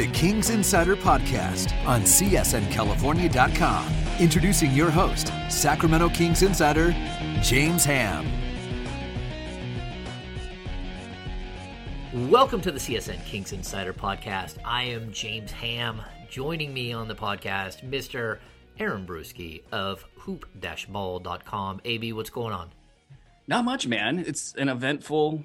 the Kings Insider Podcast on CSNCalifornia.com. Introducing your host, Sacramento Kings Insider, James Ham. Welcome to the CSN Kings Insider Podcast. I am James Ham. Joining me on the podcast, Mr. Aaron Bruski of hoop-ball.com. AB, what's going on? Not much, man. It's an eventful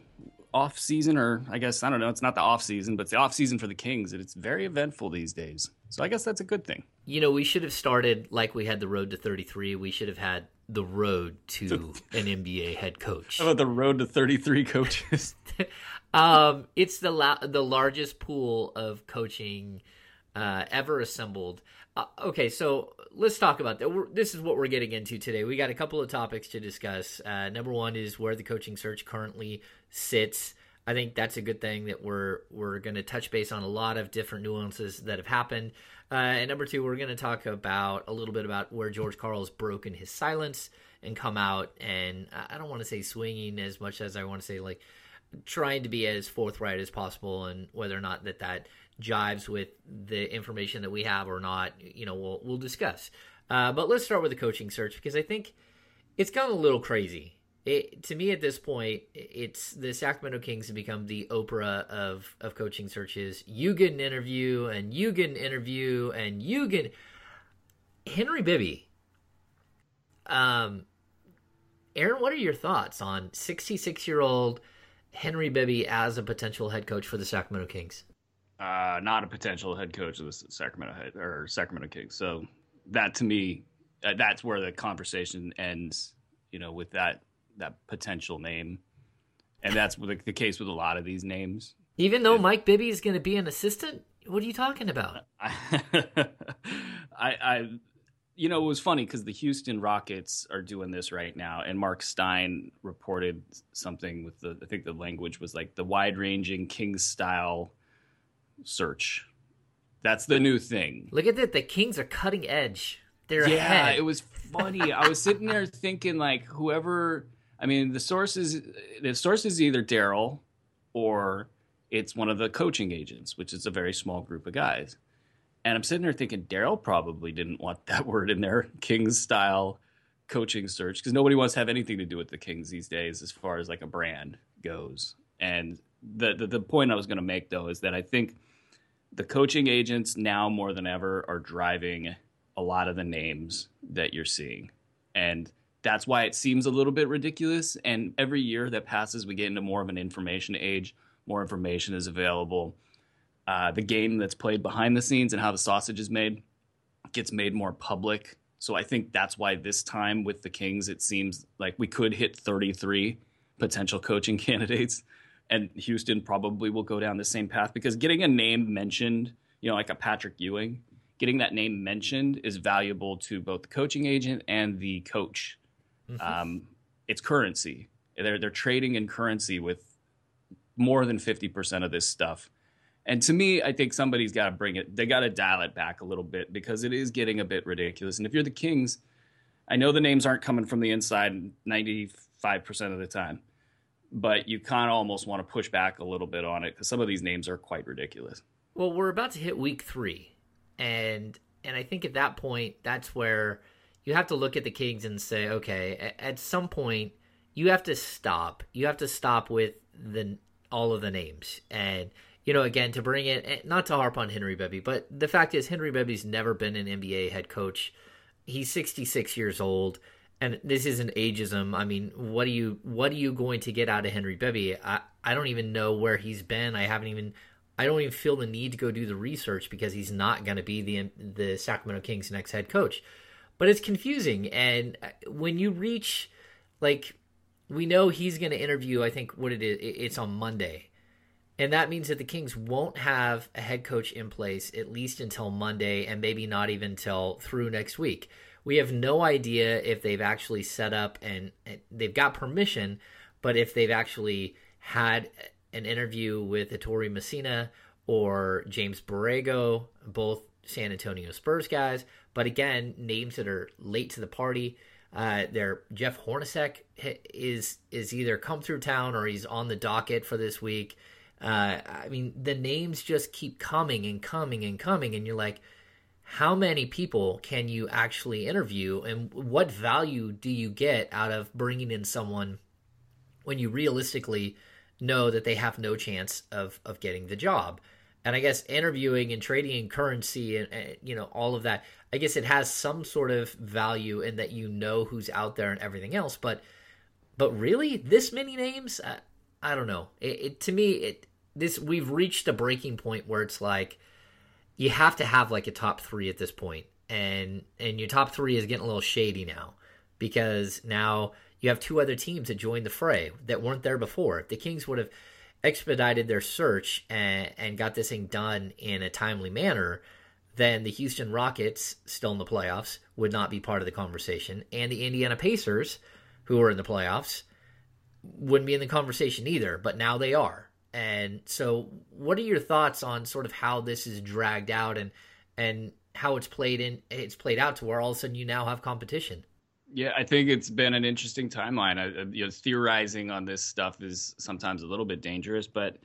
off season, or I guess I don't know. It's not the off season, but it's the off season for the Kings, and it's very eventful these days. So I guess that's a good thing. You know, we should have started like we had the road to 33. We should have had the road to an NBA head coach. How about the road to 33 coaches? um, it's the la- the largest pool of coaching uh, ever assembled. Uh, okay, so let's talk about that. We're, this is what we're getting into today. We got a couple of topics to discuss. Uh, number one is where the coaching search currently sits. I think that's a good thing that we're we're going to touch base on a lot of different nuances that have happened. Uh, and number two, we're going to talk about a little bit about where George Karl's broken his silence and come out and I don't want to say swinging as much as I want to say like trying to be as forthright as possible and whether or not that that jives with the information that we have or not you know we'll we'll discuss uh, but let's start with the coaching search because i think it's gone a little crazy it, to me at this point it's the sacramento kings have become the oprah of of coaching searches you get an interview and you get an interview and you get henry bibby um aaron what are your thoughts on 66 year old henry bibby as a potential head coach for the sacramento kings uh, not a potential head coach of the Sacramento head, or Sacramento Kings. So that to me, uh, that's where the conversation ends. You know, with that that potential name, and that's the, the case with a lot of these names. Even though Mike Bibby is going to be an assistant, what are you talking about? I, I, you know, it was funny because the Houston Rockets are doing this right now, and Mark Stein reported something with the. I think the language was like the wide-ranging Kings style search. That's the new thing. Look at that. The Kings are cutting edge. They're yeah, ahead. it was funny. I was sitting there thinking, like, whoever. I mean, the source is the source is either Daryl or it's one of the coaching agents, which is a very small group of guys. And I'm sitting there thinking, Daryl probably didn't want that word in there, Kings style coaching search, because nobody wants to have anything to do with the Kings these days, as far as like a brand goes. And the the, the point I was going to make though is that I think the coaching agents now more than ever are driving a lot of the names that you're seeing. And that's why it seems a little bit ridiculous. And every year that passes, we get into more of an information age, more information is available. Uh, the game that's played behind the scenes and how the sausage is made gets made more public. So I think that's why this time with the Kings, it seems like we could hit 33 potential coaching candidates and Houston probably will go down the same path because getting a name mentioned, you know, like a Patrick Ewing, getting that name mentioned is valuable to both the coaching agent and the coach. Mm-hmm. Um, it's currency. They're they're trading in currency with more than fifty percent of this stuff. And to me, I think somebody's got to bring it. They got to dial it back a little bit because it is getting a bit ridiculous. And if you're the Kings, I know the names aren't coming from the inside ninety five percent of the time but you kind of almost want to push back a little bit on it because some of these names are quite ridiculous. Well, we're about to hit week three, and and I think at that point, that's where you have to look at the Kings and say, okay, at some point, you have to stop. You have to stop with the all of the names, and you know, again, to bring it, not to harp on Henry Bibby, but the fact is, Henry Bibby's never been an NBA head coach. He's 66 years old and this isn't ageism. I mean, what are you what are you going to get out of Henry Bibby? I I don't even know where he's been. I haven't even I don't even feel the need to go do the research because he's not going to be the the Sacramento Kings next head coach. But it's confusing and uh, when you reach like we know he's going to interview I think what it is it's on Monday. And that means that the Kings won't have a head coach in place at least until Monday and maybe not even until through next week. We have no idea if they've actually set up and, and they've got permission, but if they've actually had an interview with Ettore Messina or James Borrego, both San Antonio Spurs guys. But again, names that are late to the party. Uh, there, Jeff Hornacek is is either come through town or he's on the docket for this week. Uh, I mean, the names just keep coming and coming and coming, and you're like, how many people can you actually interview, and what value do you get out of bringing in someone when you realistically know that they have no chance of of getting the job? And I guess interviewing and trading in currency and, and you know all of that, I guess it has some sort of value in that you know who's out there and everything else, but but really this many names uh, I don't know. It, it, to me, it this we've reached a breaking point where it's like you have to have like a top three at this point, and and your top three is getting a little shady now because now you have two other teams that joined the fray that weren't there before. The Kings would have expedited their search and, and got this thing done in a timely manner, then the Houston Rockets, still in the playoffs, would not be part of the conversation, and the Indiana Pacers, who are in the playoffs, wouldn't be in the conversation either, but now they are. And so, what are your thoughts on sort of how this is dragged out and and how it's played in it's played out to where all of a sudden you now have competition? Yeah, I think it's been an interesting timeline. I, you know, theorizing on this stuff is sometimes a little bit dangerous, but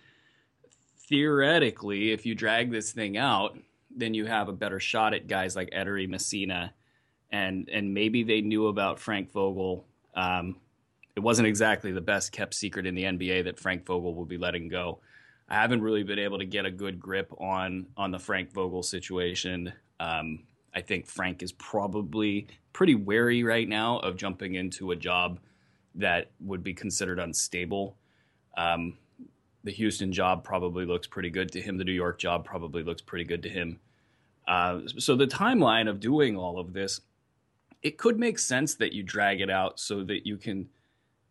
theoretically, if you drag this thing out, then you have a better shot at guys like Ettore Messina, and and maybe they knew about Frank Vogel. Um, it wasn't exactly the best kept secret in the NBA that Frank Vogel will be letting go. I haven't really been able to get a good grip on on the Frank Vogel situation. Um, I think Frank is probably pretty wary right now of jumping into a job that would be considered unstable. Um, the Houston job probably looks pretty good to him. The New York job probably looks pretty good to him. Uh, so the timeline of doing all of this, it could make sense that you drag it out so that you can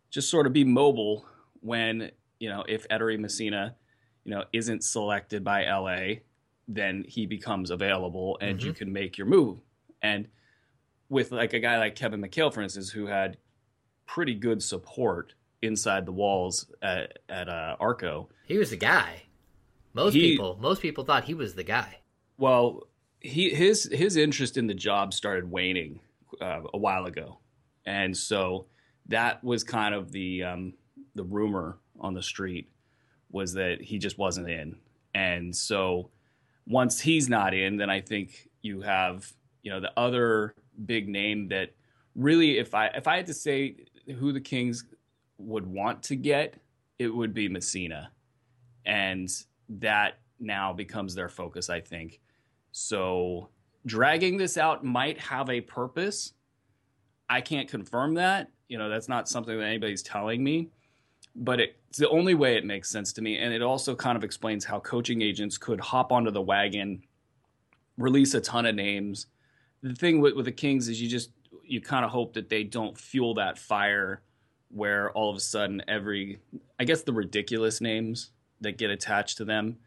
just sort of be mobile when you know if Ettore Messina, you know, isn't selected by LA, then he becomes available and mm-hmm. you can make your move. And with like a guy like Kevin McHale, for instance, who had pretty good support inside the walls at, at uh, Arco, he was the guy. Most he, people, most people thought he was the guy. Well, he his his interest in the job started waning uh, a while ago, and so that was kind of the um, the rumor on the street was that he just wasn't in, and so once he's not in, then I think you have you know the other big name that really, if I if I had to say who the Kings would want to get, it would be Messina, and that now becomes their focus. I think so. Dragging this out might have a purpose. I can't confirm that, you know that's not something that anybody's telling me but it's the only way it makes sense to me and it also kind of explains how coaching agents could hop onto the wagon release a ton of names the thing with, with the kings is you just you kind of hope that they don't fuel that fire where all of a sudden every i guess the ridiculous names that get attached to them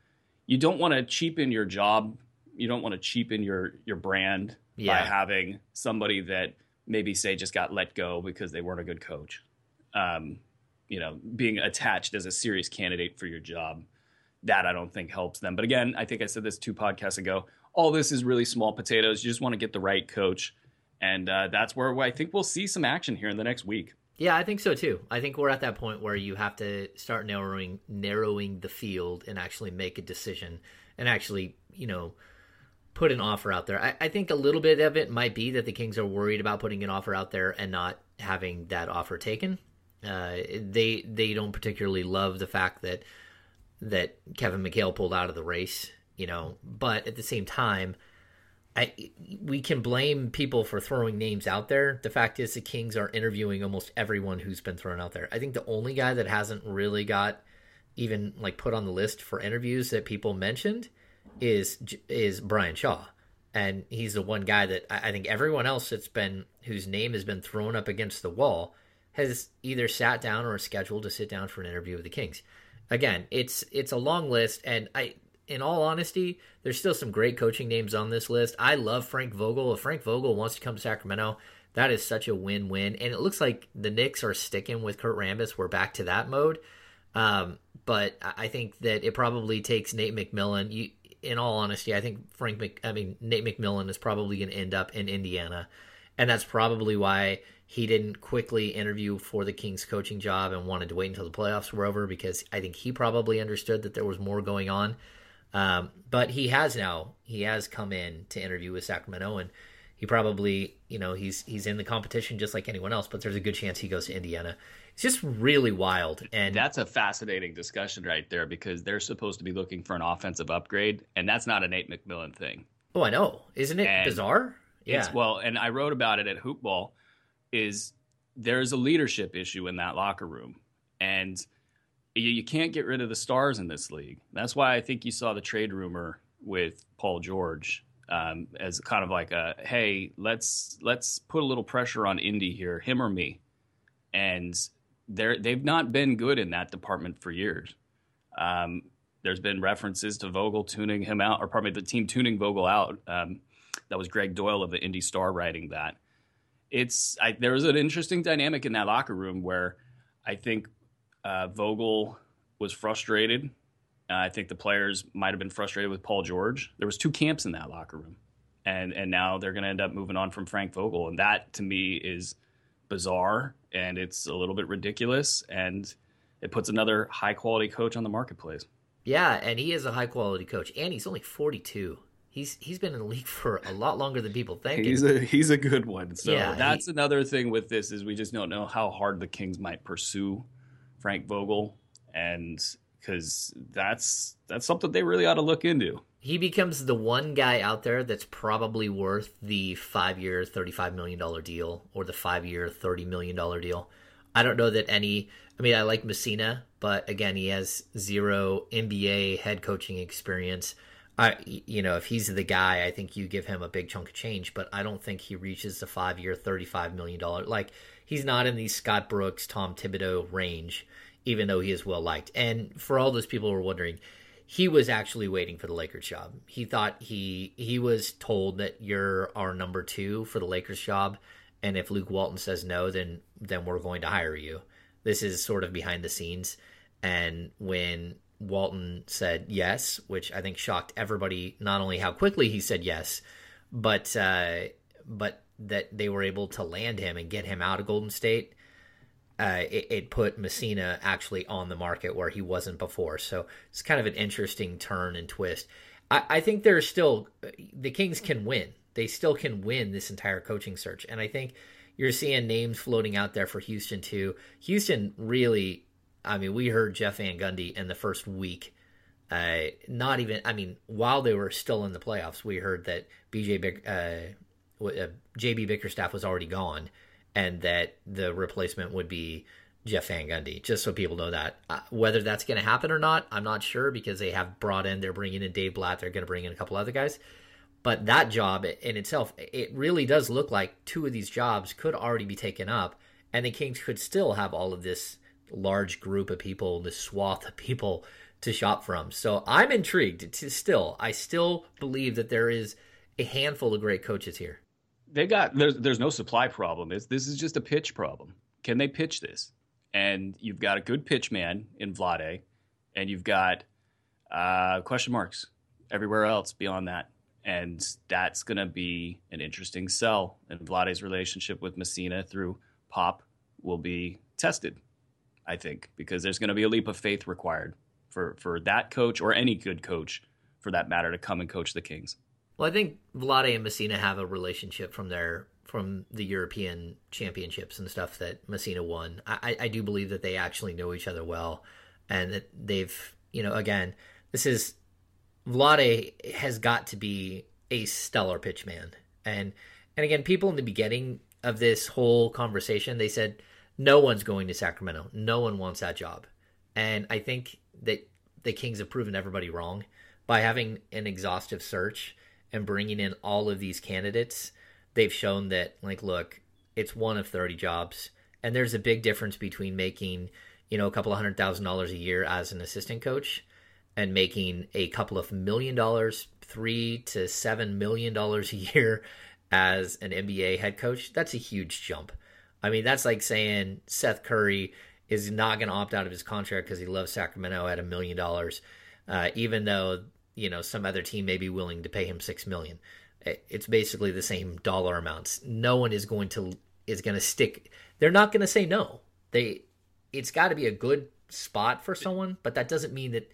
you don't want to cheapen your job you don't want to cheapen your your brand yeah. by having somebody that maybe say just got let go because they weren't a good coach. Um, you know, being attached as a serious candidate for your job, that I don't think helps them. But again, I think I said this two podcasts ago. All this is really small potatoes. You just want to get the right coach, and uh, that's where I think we'll see some action here in the next week. Yeah, I think so too. I think we're at that point where you have to start narrowing narrowing the field and actually make a decision and actually, you know, put an offer out there. I, I, think a little bit of it might be that the Kings are worried about putting an offer out there and not having that offer taken. Uh, they they don't particularly love the fact that that Kevin McHale pulled out of the race, you know. But at the same time, I we can blame people for throwing names out there. The fact is, the Kings are interviewing almost everyone who's been thrown out there. I think the only guy that hasn't really got even like put on the list for interviews that people mentioned is is Brian Shaw, and he's the one guy that I think everyone else that's been whose name has been thrown up against the wall has either sat down or scheduled to sit down for an interview with the Kings. again, it's it's a long list, and I, in all honesty, there's still some great coaching names on this list. I love Frank Vogel. If Frank Vogel wants to come to Sacramento, that is such a win-win. And it looks like the Knicks are sticking with Kurt Rambis. We're back to that mode. Um, but I think that it probably takes Nate McMillan. You, in all honesty, I think Frank, Mc, I mean Nate McMillan is probably going to end up in Indiana, and that's probably why he didn't quickly interview for the Kings coaching job and wanted to wait until the playoffs were over because I think he probably understood that there was more going on. Um, but he has now he has come in to interview with Sacramento and he probably you know he's he's in the competition just like anyone else but there's a good chance he goes to indiana. It's just really wild and that's a fascinating discussion right there because they're supposed to be looking for an offensive upgrade and that's not a nate mcmillan thing. Oh i know. Isn't it and bizarre? Yeah. well and i wrote about it at hoopball is there's a leadership issue in that locker room. And you, you can't get rid of the stars in this league that's why i think you saw the trade rumor with paul george um, as kind of like a hey, let's let's put a little pressure on Indy here, him or me, and they're they've not been good in that department for years. Um, there's been references to Vogel tuning him out, or me, the team tuning Vogel out. Um, that was Gregg Doyle of the Indy Star writing that. It's I, there was an interesting dynamic in that locker room where I think uh, Vogel was frustrated uh, I think the players might have been frustrated with Paul George. There was two camps in that locker room, and and now they're going to end up moving on from Frank Vogel, and that to me is bizarre and it's a little bit ridiculous, and it puts another high quality coach on the marketplace. Yeah, and he is a high quality coach, and he's only forty two. He's he's been in the league for a lot longer than people think. He's a he's a good one. So yeah, that's he, another thing with this is we just don't know how hard the Kings might pursue Frank Vogel, and because that's that's something they really ought to look into. He becomes the one guy out there that's probably worth the five year, $35 million deal or the five year, $30 million deal. I don't know that any, I mean, I like Messina, but again, he has zero NBA head coaching experience. I, you know, if he's the guy, I think you give him a big chunk of change, but I don't think he reaches the five year, $35 million. Like, he's not in the Scott Brooks, Tom Thibodeau range even though he is well liked. And for all those people who are wondering, he was actually waiting for the Lakers job. He thought he he was told that you're our number two for the Lakers job, and if Luke Walton says no, then then we're going to hire you. This is sort of behind the scenes. And when Walton said yes, which I think shocked everybody, not only how quickly he said yes, but uh, but that they were able to land him and get him out of Golden State uh, it, it, put Messina actually on the market where he wasn't before. So it's kind of an interesting turn and twist. I, I think there's still the Kings can win. They still can win this entire coaching search, and I think you're seeing names floating out there for Houston too. Houston really, I mean, we heard Jeff Van Gundy in the first week. Uh, not even, I mean, while they were still in the playoffs, we heard that BJ, uh, uh JB Bickerstaff was already gone and that the replacement would be Jeff Van Gundy, just so people know that. Uh, whether that's going to happen or not, I'm not sure because they have brought in, they're bringing in Dave Blatt, they're going to bring in a couple other guys. But that job in itself, it really does look like two of these jobs could already be taken up, and the Kings could still have all of this large group of people, this swath of people to shop from. So I'm intrigued. To still, I still believe that there is a handful of great coaches here they got there's there's no supply problem. It's, this is just a pitch problem. Can they pitch this? And you've got a good pitch man in Vlade, and you've got uh, question marks everywhere else beyond that. And that's going to be an interesting sell. And Vlade's relationship with Messina through Pop will be tested, I think, because there's going to be a leap of faith required for, for that coach or any good coach, for that matter, to come and coach the Kings. Well, I think Vlade and Messina have a relationship from their from the European championships and stuff that Messina won. I, I do believe that they actually know each other well, and that they've you know again this is Vlade has got to be a stellar pitchman, and and again people in the beginning of this whole conversation they said no one's going to Sacramento, no one wants that job, and I think that the Kings have proven everybody wrong by having an exhaustive search and bringing in all of these candidates, they've shown that like look, it's one of 30 jobs and there's a big difference between making, you know, a couple of hundred thousand dollars a year as an assistant coach and making a couple of million dollars, three to seven million dollars a year as an NBA head coach, that's a huge jump. I mean, that's like saying Seth Curry is not going to opt out of his contract because he loves Sacramento at a million dollars, uh, even though you know some other team may be willing to pay him six million. It's basically the same dollar amounts. No one is going to is going to stick. They're not going to say no. They it's got to be a good spot for someone, but that doesn't mean that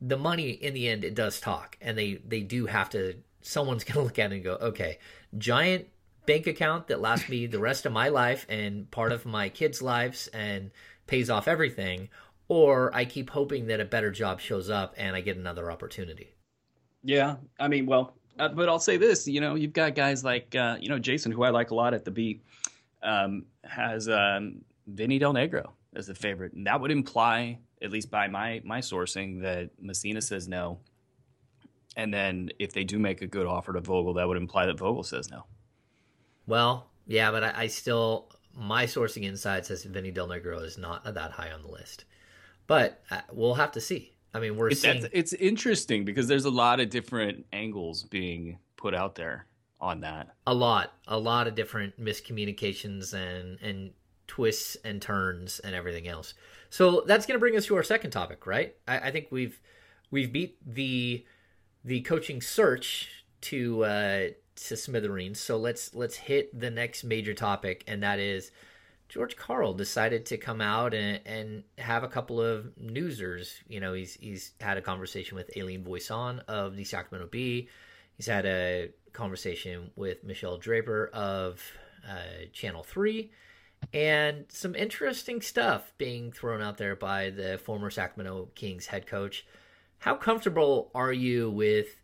the money in the end it does talk, and they they do have to. Someone's going to look at it and go, okay, giant bank account that lasts me the rest of my life and part of my kids' lives and pays off everything, or I keep hoping that a better job shows up and I get another opportunity. Yeah, I mean, well, uh, but I'll say this: you know, you've got guys like uh, you know Jason, who I like a lot at the beat, um, has um, Vinny Del Negro as the favorite, and that would imply, at least by my my sourcing, that Messina says no. And then if they do make a good offer to Vogel, that would imply that Vogel says no. Well, yeah, but I, I still my sourcing inside says Vinny Del Negro is not that high on the list, but uh, we'll have to see. I mean, we're it's, seeing it's interesting because there's a lot of different angles being put out there on that. a lot, a lot of different miscommunications and and twists and turns and everything else. So that's going to bring us to our second topic, right? I, I think we've we've beat the the coaching search to uh, to smithereens. So let's let's hit the next major topic, and that is George Karl decided to come out and, and have a couple of newsers. You know, he's he's had a conversation with Ailene Voisin of the Sacramento Bee. He's had a conversation with Michelle Draper of uh, Channel Three, and some interesting stuff being thrown out there by the former Sacramento Kings head coach. How comfortable are you with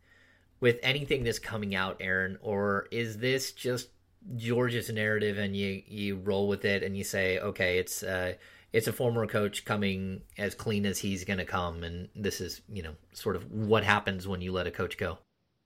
with anything that's coming out, Aaron, or is this just George's narrative and you you roll with it and you say, okay, it's uh, it's a former coach coming as clean as he's going to come, and this is you know sort of what happens when you let a coach go.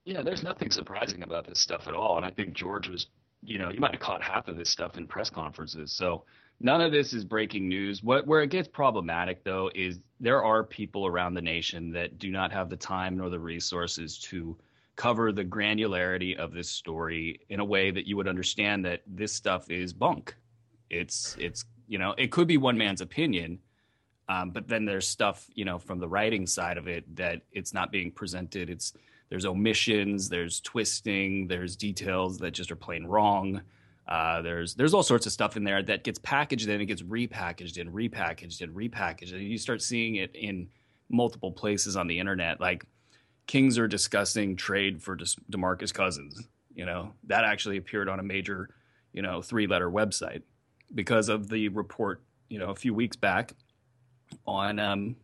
Yeah, there's nothing surprising about this stuff at all. And I think George was, you know, you might have caught half of this stuff in press conferences. So none of this is breaking news. What where it gets problematic though is there are people around the nation that do not have the time nor the resources to cover the granularity of this story in a way that you would understand that this stuff is bunk. It's it's you know it could be one man's opinion, um, but then there's stuff you know from the writing side of it that it's not being presented. It's there's omissions, there's twisting, there's details that just are plain wrong. Uh, there's there's all sorts of stuff in there that gets packaged and it gets repackaged and repackaged and repackaged, and you start seeing it in multiple places on the internet. Like Kings are discussing trade for De- Demarcus Cousins. You know that actually appeared on a major, you know, three-letter website because of the report. You know, a few weeks back on, um,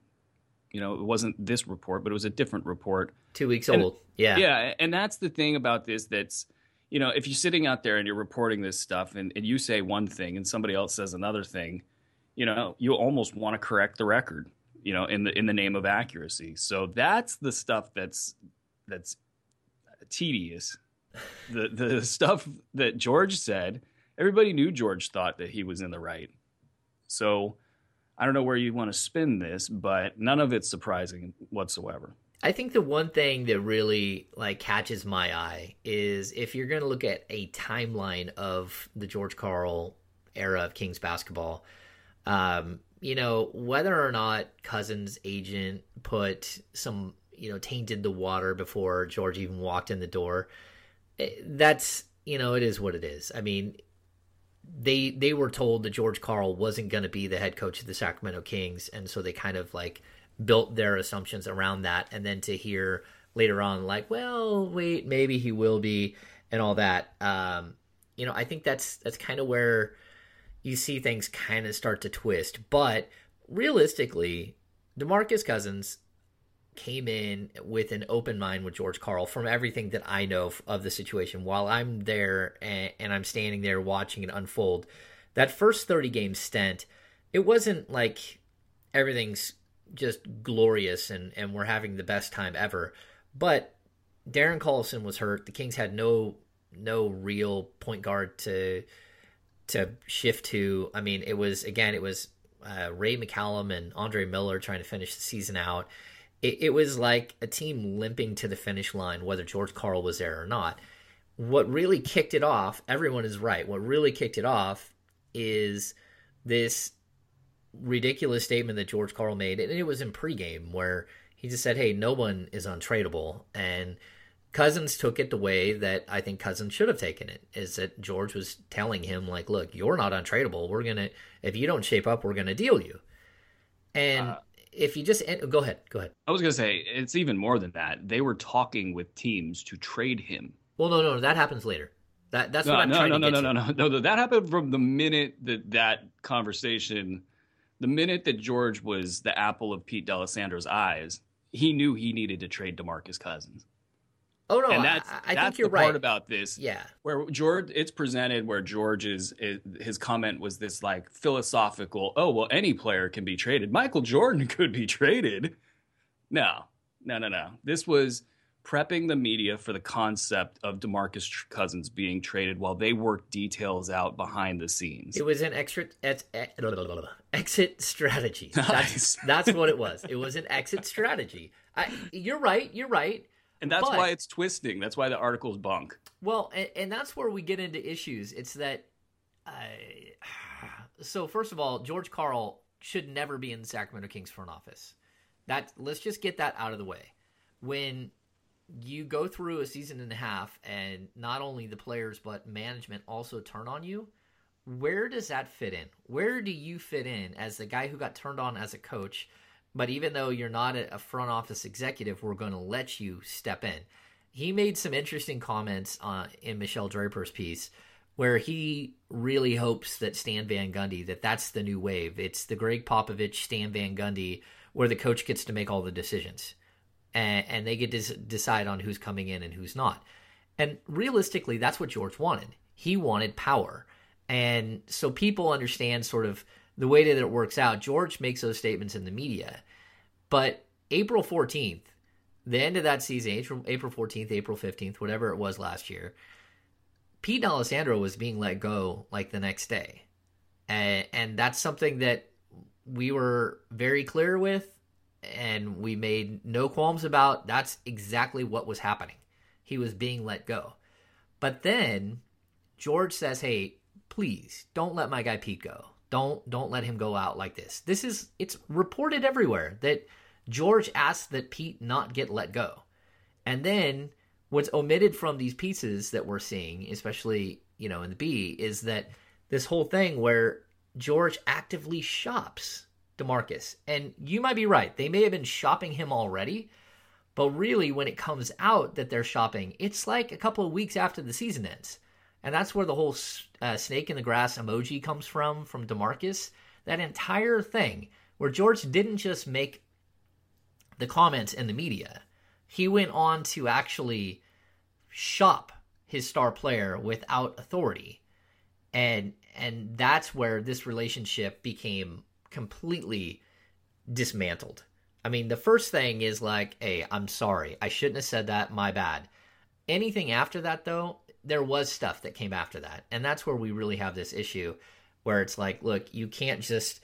you know, it wasn't this report, but it was a different report Two weeks And- old, yeah, yeah, and that's the thing about this that's you know, if you're sitting out there and you're reporting this stuff and, and you say one thing and somebody else says another thing, you know, you almost want to correct the record, you know, in the in the name of accuracy. So that's the stuff that's that's tedious. The the stuff that George said, everybody knew George thought that he was in the right. So I don't know where you want to spin this, but none of it's surprising whatsoever. I think the one thing that really like catches my eye is if you're going to look at a timeline of the George Karl era of Kings basketball, um, you know, whether or not Cousins' agent put some, you know, tainted the water before George even walked in the door, eh, that's, you know, it is what it is. I mean, they they were told that George Karl wasn't going to be the head coach of the Sacramento Kings, and so they kind of like built their assumptions around that. And then to hear later on, like, well, wait, maybe he will be, and all that. Um, you know, I think that's that's kind of where you see things kind of start to twist. But realistically, Demarcus Cousins came in with an open mind with George Karl from everything that I know of the situation. While I'm there and, and I'm standing there watching it unfold, that first 30 game stint, it wasn't like everything's just glorious and, and we're having the best time ever. But Darren Collison was hurt. The Kings had no no real point guard to to shift to. I mean, it was again, it was uh, Ray McCallum and Andre Miller trying to finish the season out. It, it was like a team limping to the finish line, whether George Karl was there or not. What really kicked it off, everyone is right. What really kicked it off is this ridiculous statement that George Karl made, and it was in pregame where he just said, "Hey, no one is untradeable," and Cousins took it the way that I think Cousins should have taken it. Is that George was telling him like, "Look, you're not untradeable. We're gonna if you don't shape up, we're gonna deal you." And Uh, if you just go ahead, go ahead. I was gonna say it's even more than that. They were talking with teams to trade him. Well, no, no, that happens later. That that's No, what I'm no, trying no, to no, get no, to. no, no, no. That happened from the minute that that conversation, the minute that George was the apple of Pete D'Alessandro's eyes, he knew he needed to trade Demarcus Cousins. Oh no, and that's I, I that's think you're the part right. about this. yeah, where George it's presented where George is, is his comment was this like philosophical oh well any player can be traded Michael Jordan could be traded no no no no this was prepping the media for the concept of DeMarcus Cousins being traded while they work details out behind the scenes it was an exit ex- ex- exit strategy. Nice. That's that's what it was. It was an exit strategy. I, you're right. You're right. And that's but- why it's twisting that's why the article's bunk Well, and, and that's where we get into issues. It's that, uh, so first of all, George Karl should never be in the Sacramento Kings front office. That let's just get that out of the way. When you go through a season and a half, and not only the players but management also turn on you, where does that fit in? Where do you fit in as the guy who got turned on as a coach? But even though you're not a front office executive, we're going to let you step in he made some interesting comments uh, in Michelle Draper's piece where he really hopes that Stan Van Gundy that that's the new wave. It's the Gregg Popovich, Stan Van Gundy, where the coach gets to make all the decisions, and, and they get to decide on who's coming in and who's not. And realistically, that's what George wanted. He wanted power, and so people understand sort of the way that it works out. George makes those statements in the media, but April fourteenth the end of that season, April, April 14th, April 15th, whatever it was last year, Pete D'Alessandro was being let go like the next day. And, and that's something that we were very clear with and we made no qualms about. That's exactly what was happening. He was being let go. But then George says, "Hey, please don't let my guy Pete go. Don't don't let him go out like this." This is it's reported everywhere that George asked that Pete not get let go. And then what's omitted from these pieces that we're seeing, especially, you know, in the Bee, is that this whole thing where George actively shops DeMarcus. And you might be right. They may have been shopping him already, but really when it comes out that they're shopping, it's like a couple of weeks after the season ends. And that's where the whole uh, snake in the grass emoji comes from, from DeMarcus. That entire thing where George didn't just make the comments in the media. He went on to actually shop his star player without authority. And and that's where this relationship became completely dismantled. I mean, the first thing is like, "Hey, I'm sorry. I shouldn't have said that. My bad." Anything after that though, there was stuff that came after that. And that's where we really have this issue where it's like, look, you can't just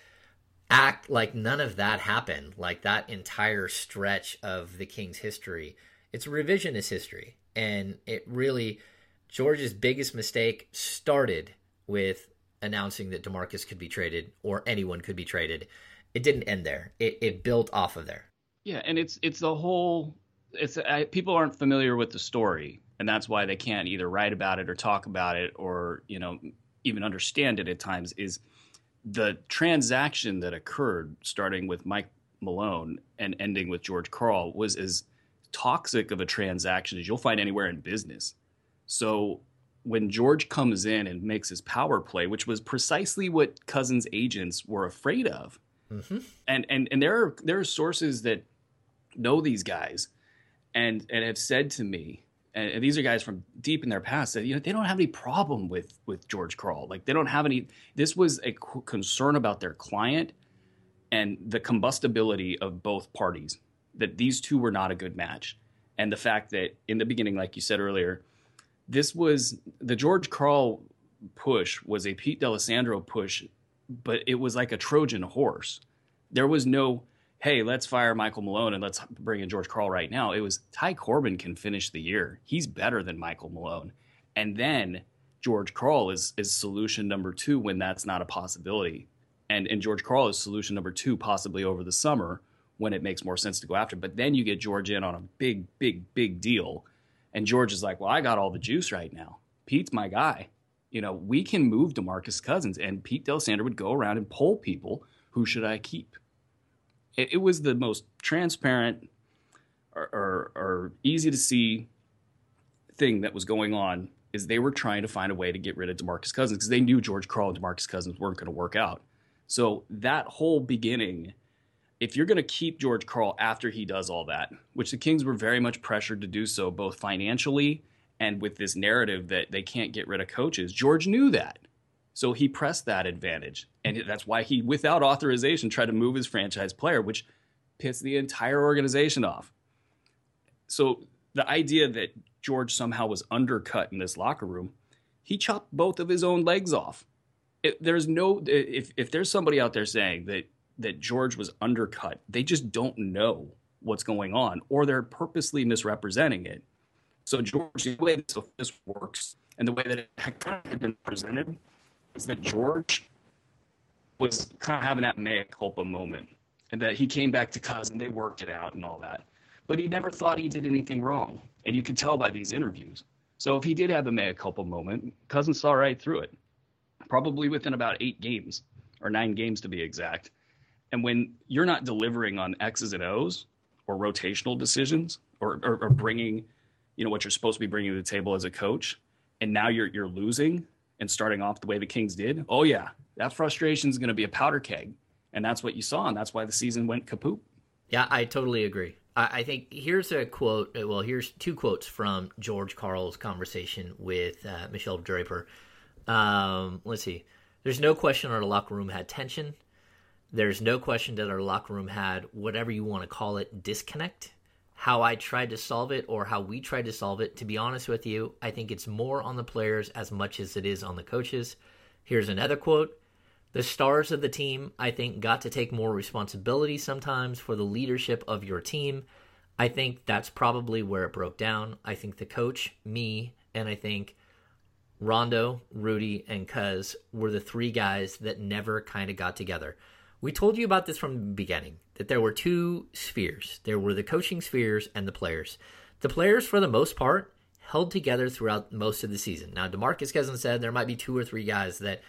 act like none of that happened, like that entire stretch of the King's history. It's revisionist history. And it really, George's biggest mistake started with announcing that DeMarcus could be traded or anyone could be traded. It didn't end there, it, it built off of there. Yeah, and it's it's the whole. It's I, people aren't familiar with the story, and that's why they can't either write about it or talk about it or you know even understand it at times. Is the transaction that occurred, starting with Mike Malone and ending with George Karl, was as toxic of a transaction as you'll find anywhere in business. So when George comes in and makes his power play, which was precisely what Cousins' agents were afraid of, Mm-hmm. and and and there are there are sources that know these guys and and have said to me and, these are guys from deep in their past that you know they don't have any problem with with George Karl like they don't have any this was a concern about their client and the combustibility of both parties that these two were not a good match and the fact that in the beginning like you said earlier this was the George Karl push was a Pete D'Alessandro push but it was like a Trojan horse. There was no, hey, let's fire Michael Malone and let's bring in George Karl right now. It was Ty Corbin can finish the year. He's better than Michael Malone. And then George Karl is is solution number two when that's not a possibility. And and George Karl is solution number two possibly over the summer when it makes more sense to go after. But then you get George in on a big, big, big deal. And George is like, Well, I got all the juice right now. Pete's my guy. You know, we can move DeMarcus Cousins. And Pete D'Alessandro would go around and poll people, who should I keep? It, it was the most transparent or, or, or easy to see thing that was going on is they were trying to find a way to get rid of DeMarcus Cousins because they knew George Karl and DeMarcus Cousins weren't going to work out. So that whole beginning, if you're going to keep George Karl after he does all that, which the Kings were very much pressured to do so, both financially and with this narrative that they can't get rid of coaches, George knew that. So he pressed that advantage. And that's why he, without authorization, tried to move his franchise player, which pissed the entire organization off. So the idea that George somehow was undercut in this locker room, he chopped both of his own legs off. There's no if if there's somebody out there saying that that George was undercut, they just don't know what's going on, or they're purposely misrepresenting it. So George, the way this works and the way that it had been presented is that George was kind of having that mea culpa moment, and that he came back to cousin, they worked it out and all that but he never thought he did anything wrong. And you could tell by these interviews. So if he did have a mea culpa moment, Cousin saw right through it, probably within about eight games or nine games to be exact. And when you're not delivering on X's and O's or rotational decisions or, or, or bringing, you know, what you're supposed to be bringing to the table as a coach, and now you're you're losing and starting off the way the Kings did, oh yeah, that frustration is going to be a powder keg, and that's what you saw, and that's why the season went kaput. Yeah, I totally agree. I think here's a quote. Well, here's two quotes from George Karl's conversation with uh, Michelle Draper. Um, let's see. There's no question our locker room had tension. There's no question that our locker room had whatever you want to call it disconnect. How I tried to solve it or how we tried to solve it, to be honest with you, I think it's more on the players as much as it is on the coaches. Here's another quote the stars of the team, I think, got to take more responsibility sometimes for the leadership of your team. I think that's probably where it broke down. I think the coach, me, and I think Rondo, Rudy, and Cuz were the three guys that never kind of got together. We told you about this from the beginning that there were two spheres there were the coaching spheres and the players. The players, for the most part, held together throughout most of the season. Now, Demarcus Cousins said there might be two or three guys that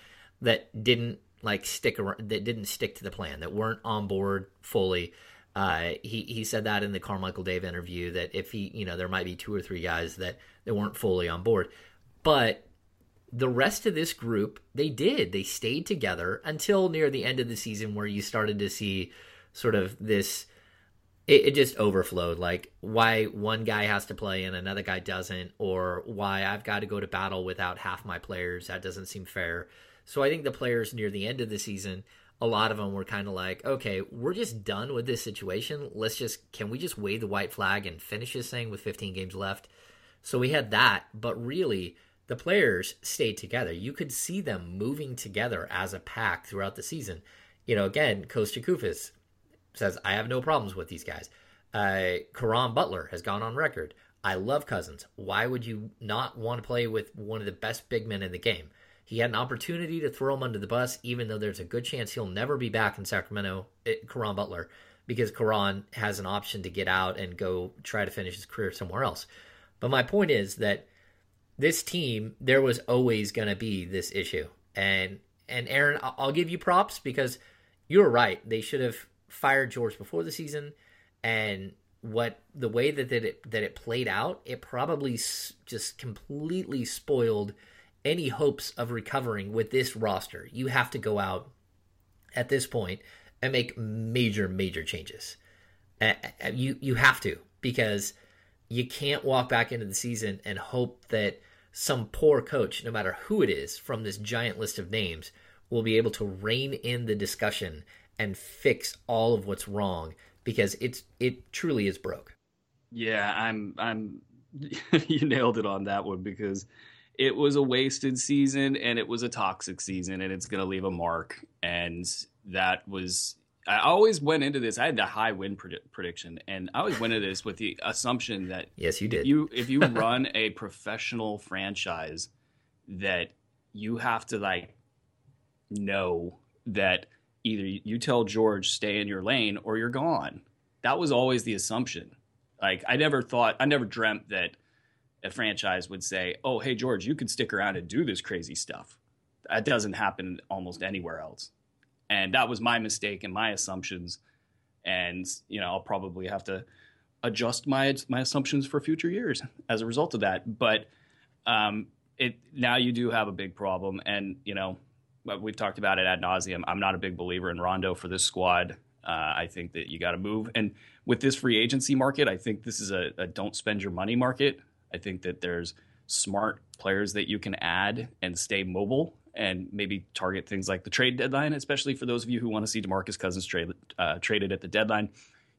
that didn't like stick around, that didn't stick to the plan, that weren't on board fully. Uh, he he said that in the Carmichael Dave interview that if he you know there might be two or three guys that that weren't fully on board, but the rest of this group they did they stayed together until near the end of the season where you started to see sort of this it, it, just overflowed like why one guy has to play and another guy doesn't or why i've got to go to battle without half my players that doesn't seem fair so I think the players near the end of the season, a lot of them were kind of like, okay, we're just done with this situation. Let's just, can we just wave the white flag and finish this thing with 15 games left? So we had that, but really, the players stayed together. You could see them moving together as a pack throughout the season. You know, again, Kosta Koufos says, I have no problems with these guys. Uh, Caron Butler has gone on record. I love Cousins. Why would you not want to play with one of the best big men in the game? He had an opportunity to throw him under the bus, even though there's a good chance he'll never be back in Sacramento, it, Caron Butler, because Caron has an option to get out and go try to finish his career somewhere else. But my point is that this team, there was always going to be this issue. And and Aaron, I'll give you props because you're right. They should have fired George before the season, and what the way that, that it that it played out, it probably just completely spoiled any hopes of recovering with this roster, you have to go out at this point and make major, major changes. Uh, you you have to because you can't walk back into the season and hope that some poor coach, no matter who it is from this giant list of names, will be able to rein in the discussion and fix all of what's wrong because it's it truly is broke. Yeah, I'm I'm you nailed it on that one because it was a wasted season and it was a toxic season and it's going to leave a mark. and that was I always went into this. I had the high win pred- prediction, and I always went into this with the assumption that yes, you did. You if you run a professional franchise, that you have to like know that either you tell George stay in your lane or you're gone. That was always the assumption. Like I never thought, I never dreamt that a franchise would say, "Oh, hey George, you can stick around and do this crazy stuff." That doesn't happen almost anywhere else. And that was my mistake and my assumptions. And, you know, I'll probably have to adjust my my assumptions for future years as a result of that. But um, it now you do have a big problem, and you know we've talked about it ad nauseum. I'm not a big believer in Rondo for this squad. Uh, I think that you got to move, and with this free agency market, I think this is a, a don't spend your money market. I think that there's smart players that you can add and stay mobile and maybe target things like the trade deadline, especially for those of you who want to see DeMarcus Cousins trade, uh, traded at the deadline.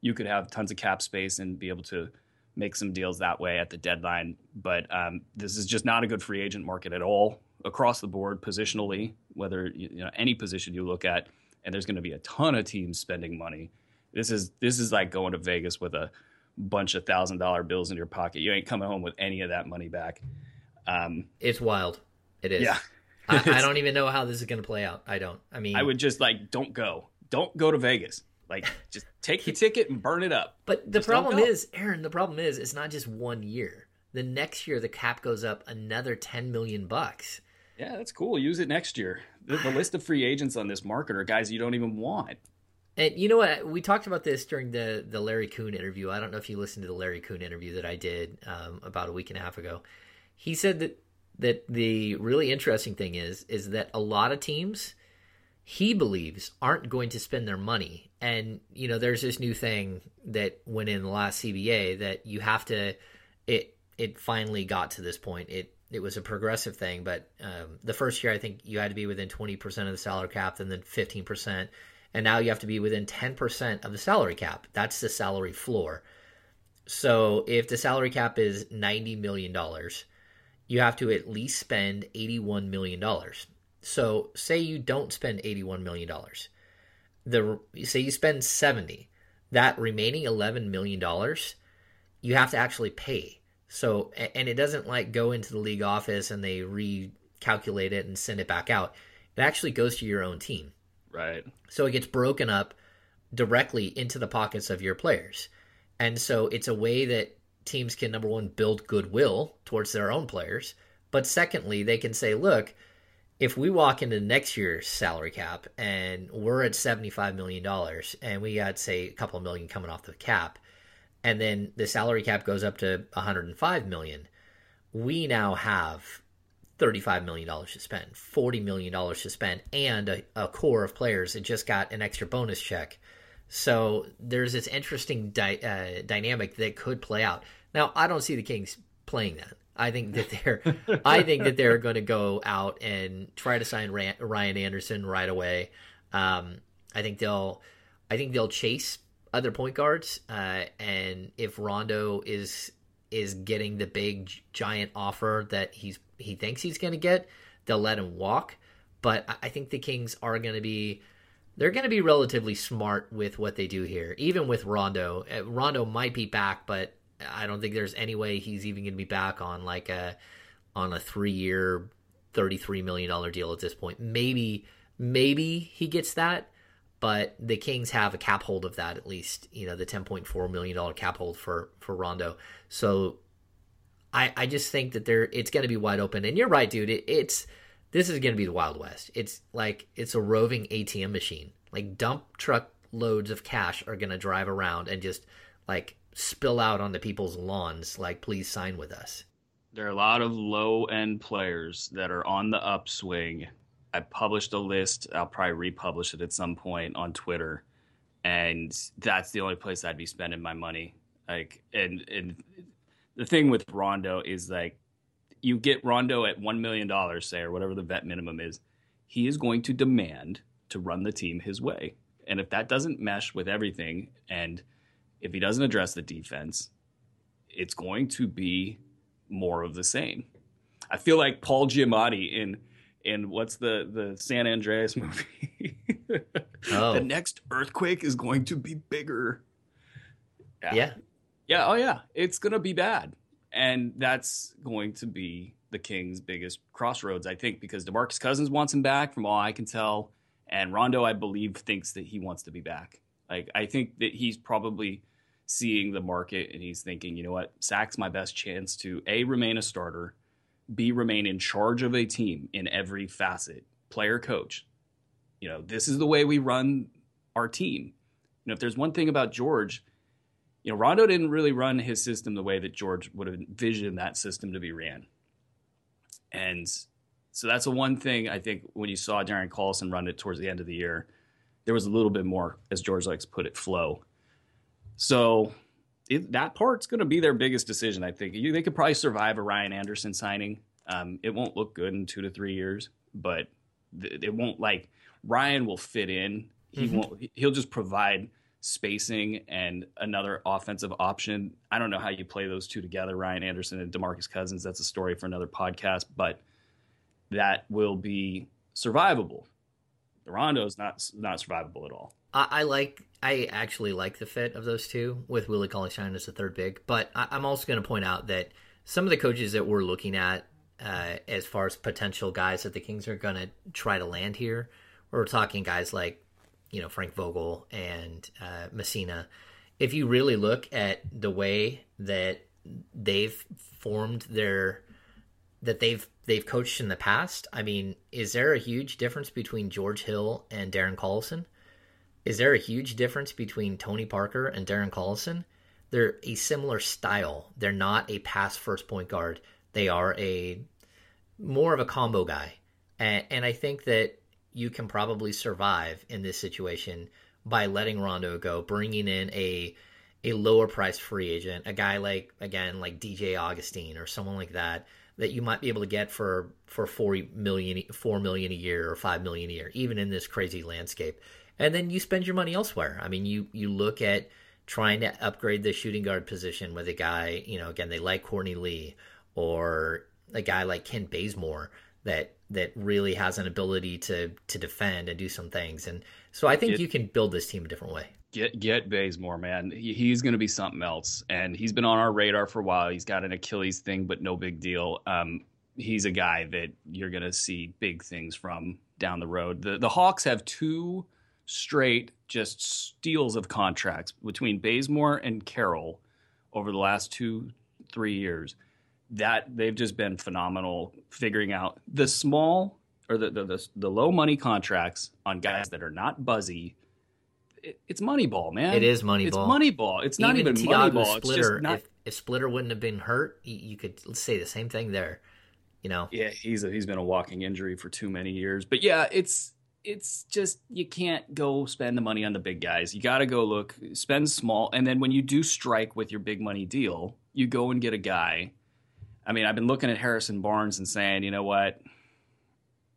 You could have tons of cap space and be able to make some deals that way at the deadline. But um, this is just not a good free agent market at all across the board, positionally, whether you know any position you look at. And there's going to be a ton of teams spending money. This is this is like going to Vegas with a bunch of thousand dollar bills in your pocket. You ain't coming home with any of that money back. Um, it's wild. It is. Yeah. I, I, don't even know how this is going to play out. I don't. I mean, I would just like don't go. Don't go to Vegas. Like just take your ticket and burn it up. But the just problem is, Aaron, the problem is it's not just one year. The next year the cap goes up another 10 million bucks. Yeah, that's cool. Use it next year. The, the list of free agents on this market are guys you don't even want. And you know what? We talked about this during the the Larry Coon interview. I don't know if you listened to the Larry Coon interview that I did um, about a week and a half ago. He said that that the really interesting thing is is that a lot of teams he believes aren't going to spend their money. And you know, there's this new thing that went in the last CBA that you have to. It it finally got to this point. It it was a progressive thing, but um, the first year I think you had to be within 20% of the salary cap, and then 15%, and now you have to be within 10% of the salary cap. That's the salary floor. So if the salary cap is 90 million dollars, you have to at least spend 81 million dollars. So say you don't spend 81 million dollars. The say you spend 70, that remaining 11 million dollars you have to actually pay so, and it doesn't like go into the league office and they recalculate it and send it back out. It actually goes to your own team. Right. So it gets broken up directly into the pockets of your players. And so it's a way that teams can, number one, build goodwill towards their own players. But secondly, they can say, look, if we walk into next year's salary cap and we're at $75 million and we got, say, a couple of million coming off the cap, and then the salary cap goes up to 105 million we now have 35 million dollars to spend 40 million dollars to spend and a, a, core of players that just got an extra bonus check. So there's this interesting di- uh, dynamic that could play out. Now i don't see the kings playing that. I think that they're i think that they're going to go out and try to sign ryan anderson right away. Um, i think they'll i think they'll chase other point guards, uh, and if Rondo is is getting the big giant offer that he's he thinks he's going to get, they'll let him walk. But I think the Kings are going to be they're going to be relatively smart with what they do here. Even with Rondo, uh, Rondo might be back, but I don't think there's any way he's even going to be back on like a on a three year, thirty three million dollar deal at this point. Maybe maybe he gets that, but the Kings have a cap hold of that at least, you know, the ten point four million dollar cap hold for for Rondo. So I I just think that there it's going to be wide open. And you're right, dude. It, it's this is going to be the Wild West. It's like it's a roving ATM machine. Like dump truck loads of cash are going to drive around and just like spill out onto people's lawns. Like, please sign with us. There are a lot of low end players that are on the upswing I published a list. I'll probably republish it at some point on Twitter, and that's the only place I'd be spending my money. Like, and and the thing with Rondo is like, you get Rondo at one million dollars, say, or whatever the vet minimum is. He is going to demand to run the team his way, and if that doesn't mesh with everything, and if he doesn't address the defense, it's going to be more of the same. I feel like Paul Giamatti in in what's the the San Andreas movie Oh. the next earthquake is going to be bigger. Yeah. Yeah, oh yeah, it's gonna be bad, and that's going to be the Kings' biggest crossroads, I think, because Demarcus Cousins wants him back, from all I can tell, and Rondo, I believe, thinks that he wants to be back. Like, I think that he's probably seeing the market and he's thinking, you know what, Sac's my best chance to a remain a starter, b remain in charge of a team in every facet, player, coach. You know, this is the way we run our team. You know, if there's one thing about George you know, Rondo didn't really run his system the way that George would have envisioned that system to be ran. And so that's the one thing I think when you saw Darren Collison run it towards the end of the year, there was a little bit more, as George likes to put it, flow. So it, that part's going to be their biggest decision, I think. You, they could probably survive a Ryan Anderson signing. Um, it won't look good in two to three years, but th- it won't like Ryan will fit in. He won't. He'll just provide spacing and another offensive option. I don't know how you play those two together, Ryan Anderson and DeMarcus Cousins. That's a story for another podcast, but that will be survivable. The Rondo is not not survivable at all. I, I like. I actually like the fit of those two with Willie Cauley Stein as the third big. But I, I'm also going to point out that some of the coaches that we're looking at, uh, as far as potential guys that the Kings are going to try to land here, we're talking guys like, you know, Frank Vogel and uh, Messina. If you really look at the way that they've formed their that they've they've coached in the past. I mean, is there a huge difference between George Hill and Darren Collison? Is there a huge difference between Tony Parker and Darren Collison? They're a similar style. They're not a pass first point guard. They are a more of a combo guy. And, and I think that you can probably survive in this situation by letting Rondo go, bringing in a a lower priced free agent, a guy like again like DJ Augustin or someone like that that you might be able to get for for four million four million a year or five million a year, even in this crazy landscape. And then you spend your money elsewhere. I mean, you you look at trying to upgrade the shooting guard position with a guy, you know, again they like Courtney Lee or a guy like Kent Bazemore that that really has an ability to to defend and do some things. And so I think It- you can build this team a different way. Get get Bazemore, man. He, he's going to be something else, and he's been on our radar for a while. He's got an Achilles thing, but no big deal. Um, he's a guy that you're going to see big things from down the road. The the Hawks have two straight just steals of contracts between Bazemore and Carroll over the last two three years. That they've just been phenomenal figuring out the small or the the, the, the low money contracts on guys that are not buzzy it, it's Moneyball, man. It is Moneyball. It's Moneyball. It's not even, Tiago Moneyball. It's Splitter, just not. if, if Splitter wouldn't have been hurt, you, you could say the same thing there. You know, yeah, he's a, he's been a walking injury for too many years. But yeah, it's it's just you can't go spend the money on the big guys. You got to go look, spend small, and then when you do strike with your big money deal, you go and get a guy. I mean, I've been looking at Harrison Barnes and saying, you know what?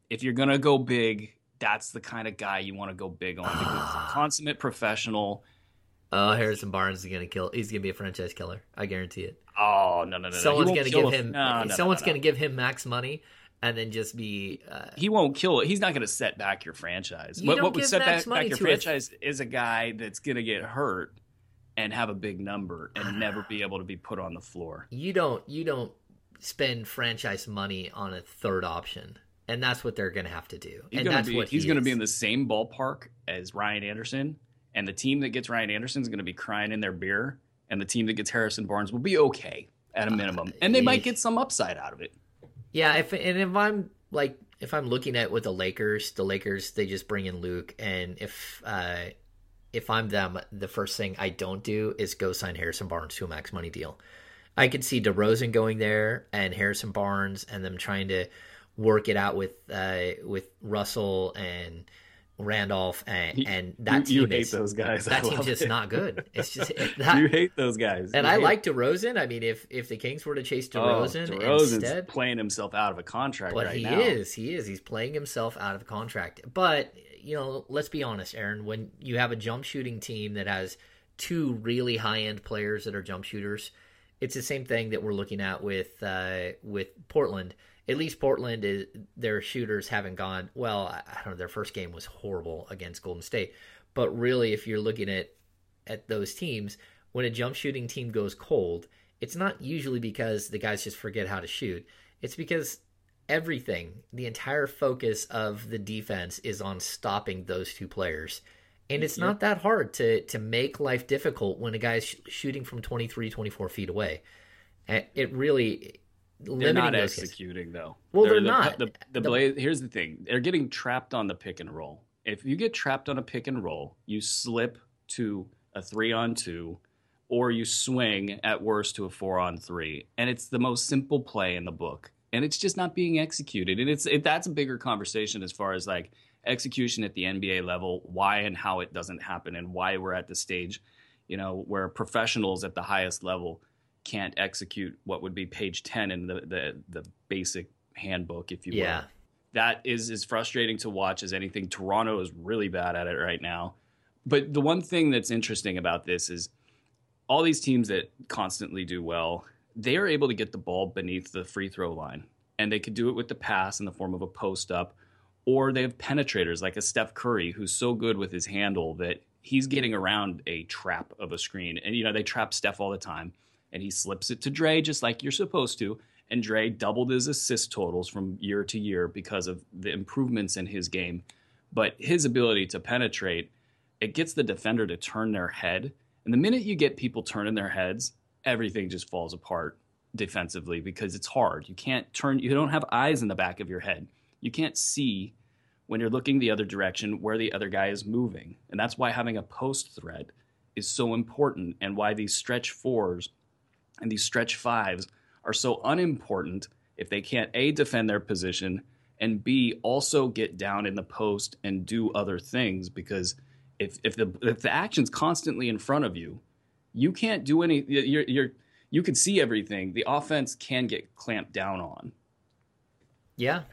If you're gonna go big, that's the kind of guy you want to go big on because he's a consummate professional. oh, Harrison Barnes is gonna kill. He's gonna be a franchise killer. I guarantee it. Oh no no no! no. Someone's won't gonna give a- him. no, no, no, someone's no. gonna give him max money, and then just be. Uh, he won't kill it. He's not going to set back your franchise. You what what would set back, back your to franchise is a guy that's going to get hurt and have a big number and never be able to be put on the floor. you don't. You don't spend franchise money on a third option, and that's what they're gonna have to do. He's and going that's to be what he's going to be in the same ballpark as Ryan Anderson, and the team that gets Ryan Anderson is going to be crying in their beer, and the team that gets Harrison Barnes will be okay at a minimum, and they might get some upside out of it. Yeah, if and if I'm like if I'm looking at with the Lakers, the Lakers they just bring in Luke, and if uh if I'm them, the first thing I don't do is go sign Harrison Barnes to a max money deal. I could see DeRozan going there and Harrison Barnes and them trying to work it out with uh with Russell and Randolph and and that you, team you hate is, those guys. That team's just it. not good. It's just that, you hate those guys. and You I like DeRozan. I mean, if if the Kings were to chase DeRozan, Oh, DeRozan's instead, playing himself out of a contract but right he now. is, he is. He's playing himself out of the contract. But you know, let's be honest, Aaron. When you have a jump shooting team that has two really high end players that are jump shooters, it's the same thing that we're looking at with uh, with Portland. At least Portland is their shooters haven't gone well. I, don't know. Their first game was horrible against Golden State, but really, if you're looking at at those teams, when a jump shooting team goes cold, it's not usually because the guys just forget how to shoot. It's because everything, the entire focus of the defense is on stopping those two players. And it's not that hard to to make life difficult when a guy's sh- shooting from 23, 24 feet away. And It really They're not executing though. Well, they're the, not. The, the, The- Blaze, here's the thing: they're getting trapped on the pick and roll. If you get trapped on a pick and roll, you slip to a three on two, or you swing at worst to a four on three, and it's the most simple play in the book, and it's just not being executed. And it's it, that's a bigger conversation as far as like execution at the NBA level, why and how it doesn't happen, and why we're at the stage, you know, where professionals at the highest level can't execute what would be page 10 in the the, the basic handbook if you will Yeah. that is as frustrating to watch as anything toronto is really bad at it right now but the one thing that's interesting about this is all these teams that constantly do well they are able to get the ball beneath the free throw line and they could do it with the pass in the form of a post up or they have penetrators like a Steph Curry who's so good with his handle that he's getting around a trap of a screen. And you know, they trap Steph all the time and he slips it to Dre just like you're supposed to. And Dre doubled his assist totals from year to year because of the improvements in his game. But his ability to penetrate, it gets the defender to turn their head. And the minute you get people turning their heads, everything just falls apart defensively because it's hard. You can't turn, you don't have eyes in the back of your head. You can't see when you're looking the other direction where the other guy is moving. And that's why having a post threat is so important and why these stretch fours and these stretch fives are so unimportant if they can't A, defend their position, and B, also get down in the post and do other things because if, if the if the action's constantly in front of you, you can't do any you're you're you can see everything. The offense can get clamped down on. Yeah,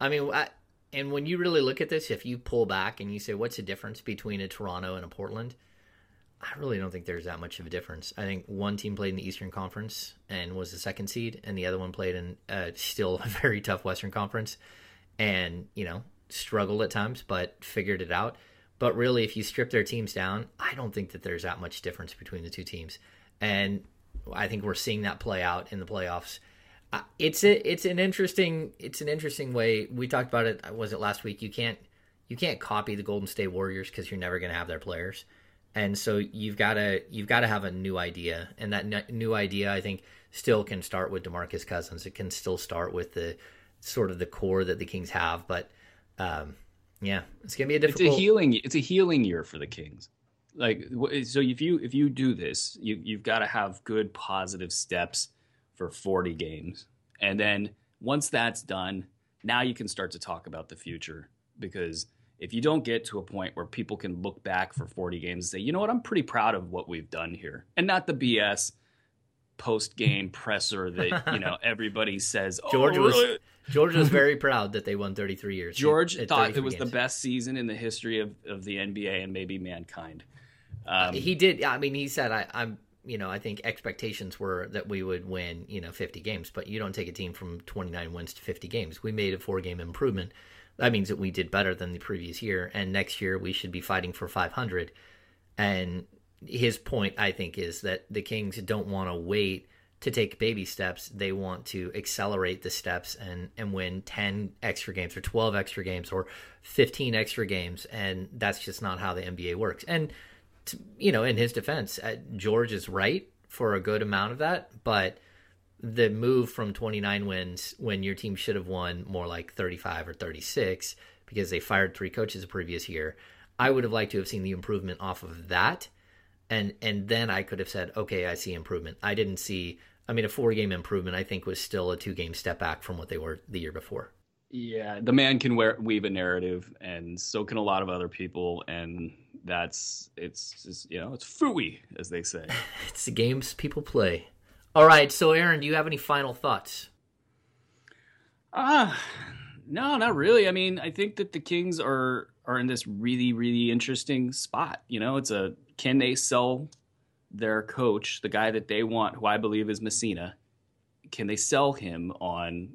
I mean, I, and when you really look at this, if you pull back and you say, "What's the difference between a Toronto and a Portland?" I really don't think there's that much of a difference. I think one team played in the Eastern Conference and was the second seed, and the other one played in uh, still a very tough Western Conference, and you know struggled at times, but figured it out. But really, if you strip their teams down, I don't think that there's that much difference between the two teams, and I think we're seeing that play out in the playoffs. Uh, it's a, it's an interesting it's an interesting way. We talked about it. Was it last week? You can't you can't copy the Golden State Warriors because you're never going to have their players, and so you've got to you've got to have a new idea, and that new idea I think still can start with Demarcus Cousins. It can still start with the sort of the core that the Kings have, but um, yeah, it's gonna be a difficult it's a healing it's a healing year for the kings. Like so if you if you do this you you've got to have good positive steps for 40 games. And then once that's done now you can start to talk about the future because if you don't get to a point where people can look back for 40 games and say you know what i'm pretty proud of what we've done here and not the bs post game presser that you know everybody says oh, George was really? George was very proud that they won 33 years. George at thought it was the best season in the history of, of the NBA and maybe mankind. Um, he did. I mean, he said, I, "I'm." You know, I think expectations were that we would win, you know, 50 games, but you don't take a team from 29 wins to 50 games. We made a four game improvement. That means that we did better than the previous year, and next year we should be fighting for 500. And his point, I think, is that the Kings don't want to wait to take baby steps. They want to accelerate the steps and and win 10 extra games or 12 extra games or 15 extra games, and that's just not how the NBA works. And to, you know, in his defense, uh, George is right for a good amount of that, but the move from 29 wins when your team should have won more like 35 or 36 because they fired three coaches the previous year. I would have liked to have seen the improvement off of that. And and then I could have said, okay, I see improvement. I didn't see I mean a four game improvement I think was still a two game step back from what they were the year before. yeah, the man can wear, weave a narrative, and so can a lot of other people, and that's it's just you know it's fooey as they say. It's the games people play. All right, so Aaron, do you have any final thoughts? Ah, no, not really. I mean, I think that the Kings are are in this really really interesting spot. You know, it's a can they sell their coach, the guy that they want, who I believe is Messina, can they sell him on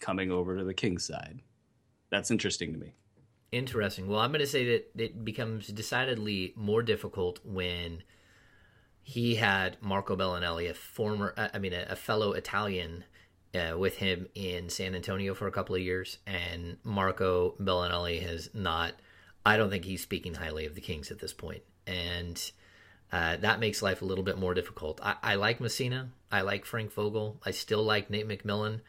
coming over to the Kings side. That's interesting to me. Interesting. Well, I'm going to say that it becomes decidedly more difficult when he had Marco Belinelli, a former, uh, I mean, a, a fellow Italian, uh, with him in San Antonio for a couple of years, and Marco Belinelli has not. I don't think he's speaking highly of the Kings at this point, and uh, that makes life a little bit more difficult. I, I, like Messina. I like Frank Vogel. I still like Nate McMillan,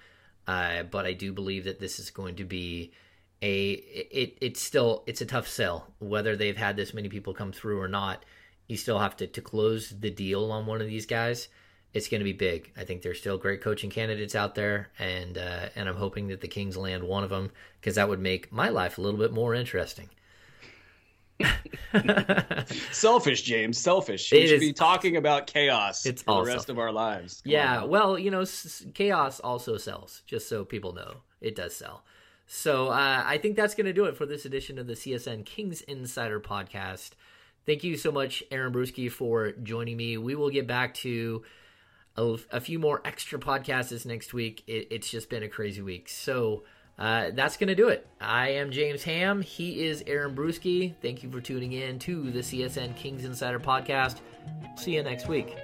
uh, but I do believe that this is going to be a. It, it's still it's a tough sell whether they've had this many people come through or not. You still have to to close the deal on one of these guys. It's going to be big. I think there's still great coaching candidates out there, and uh, and I'm hoping that the Kings land one of them because that would make my life a little bit more interesting. selfish, James. Selfish. We it should is, be talking about chaos it's for the rest selfish. of our lives. Come yeah. On. Well, you know, s- chaos also sells. Just so people know, it does sell. So uh, I think that's going to do it for this edition of the CSN Kings Insider Podcast. Thank you so much, Aaron Bruski, for joining me. We will get back to a, a few more extra podcasts next week. It, it's just been a crazy week. So uh, that's going to do it. I am James Ham. He is Aaron Bruski. Thank you for tuning in to the CSN Kings Insider Podcast. See you next week.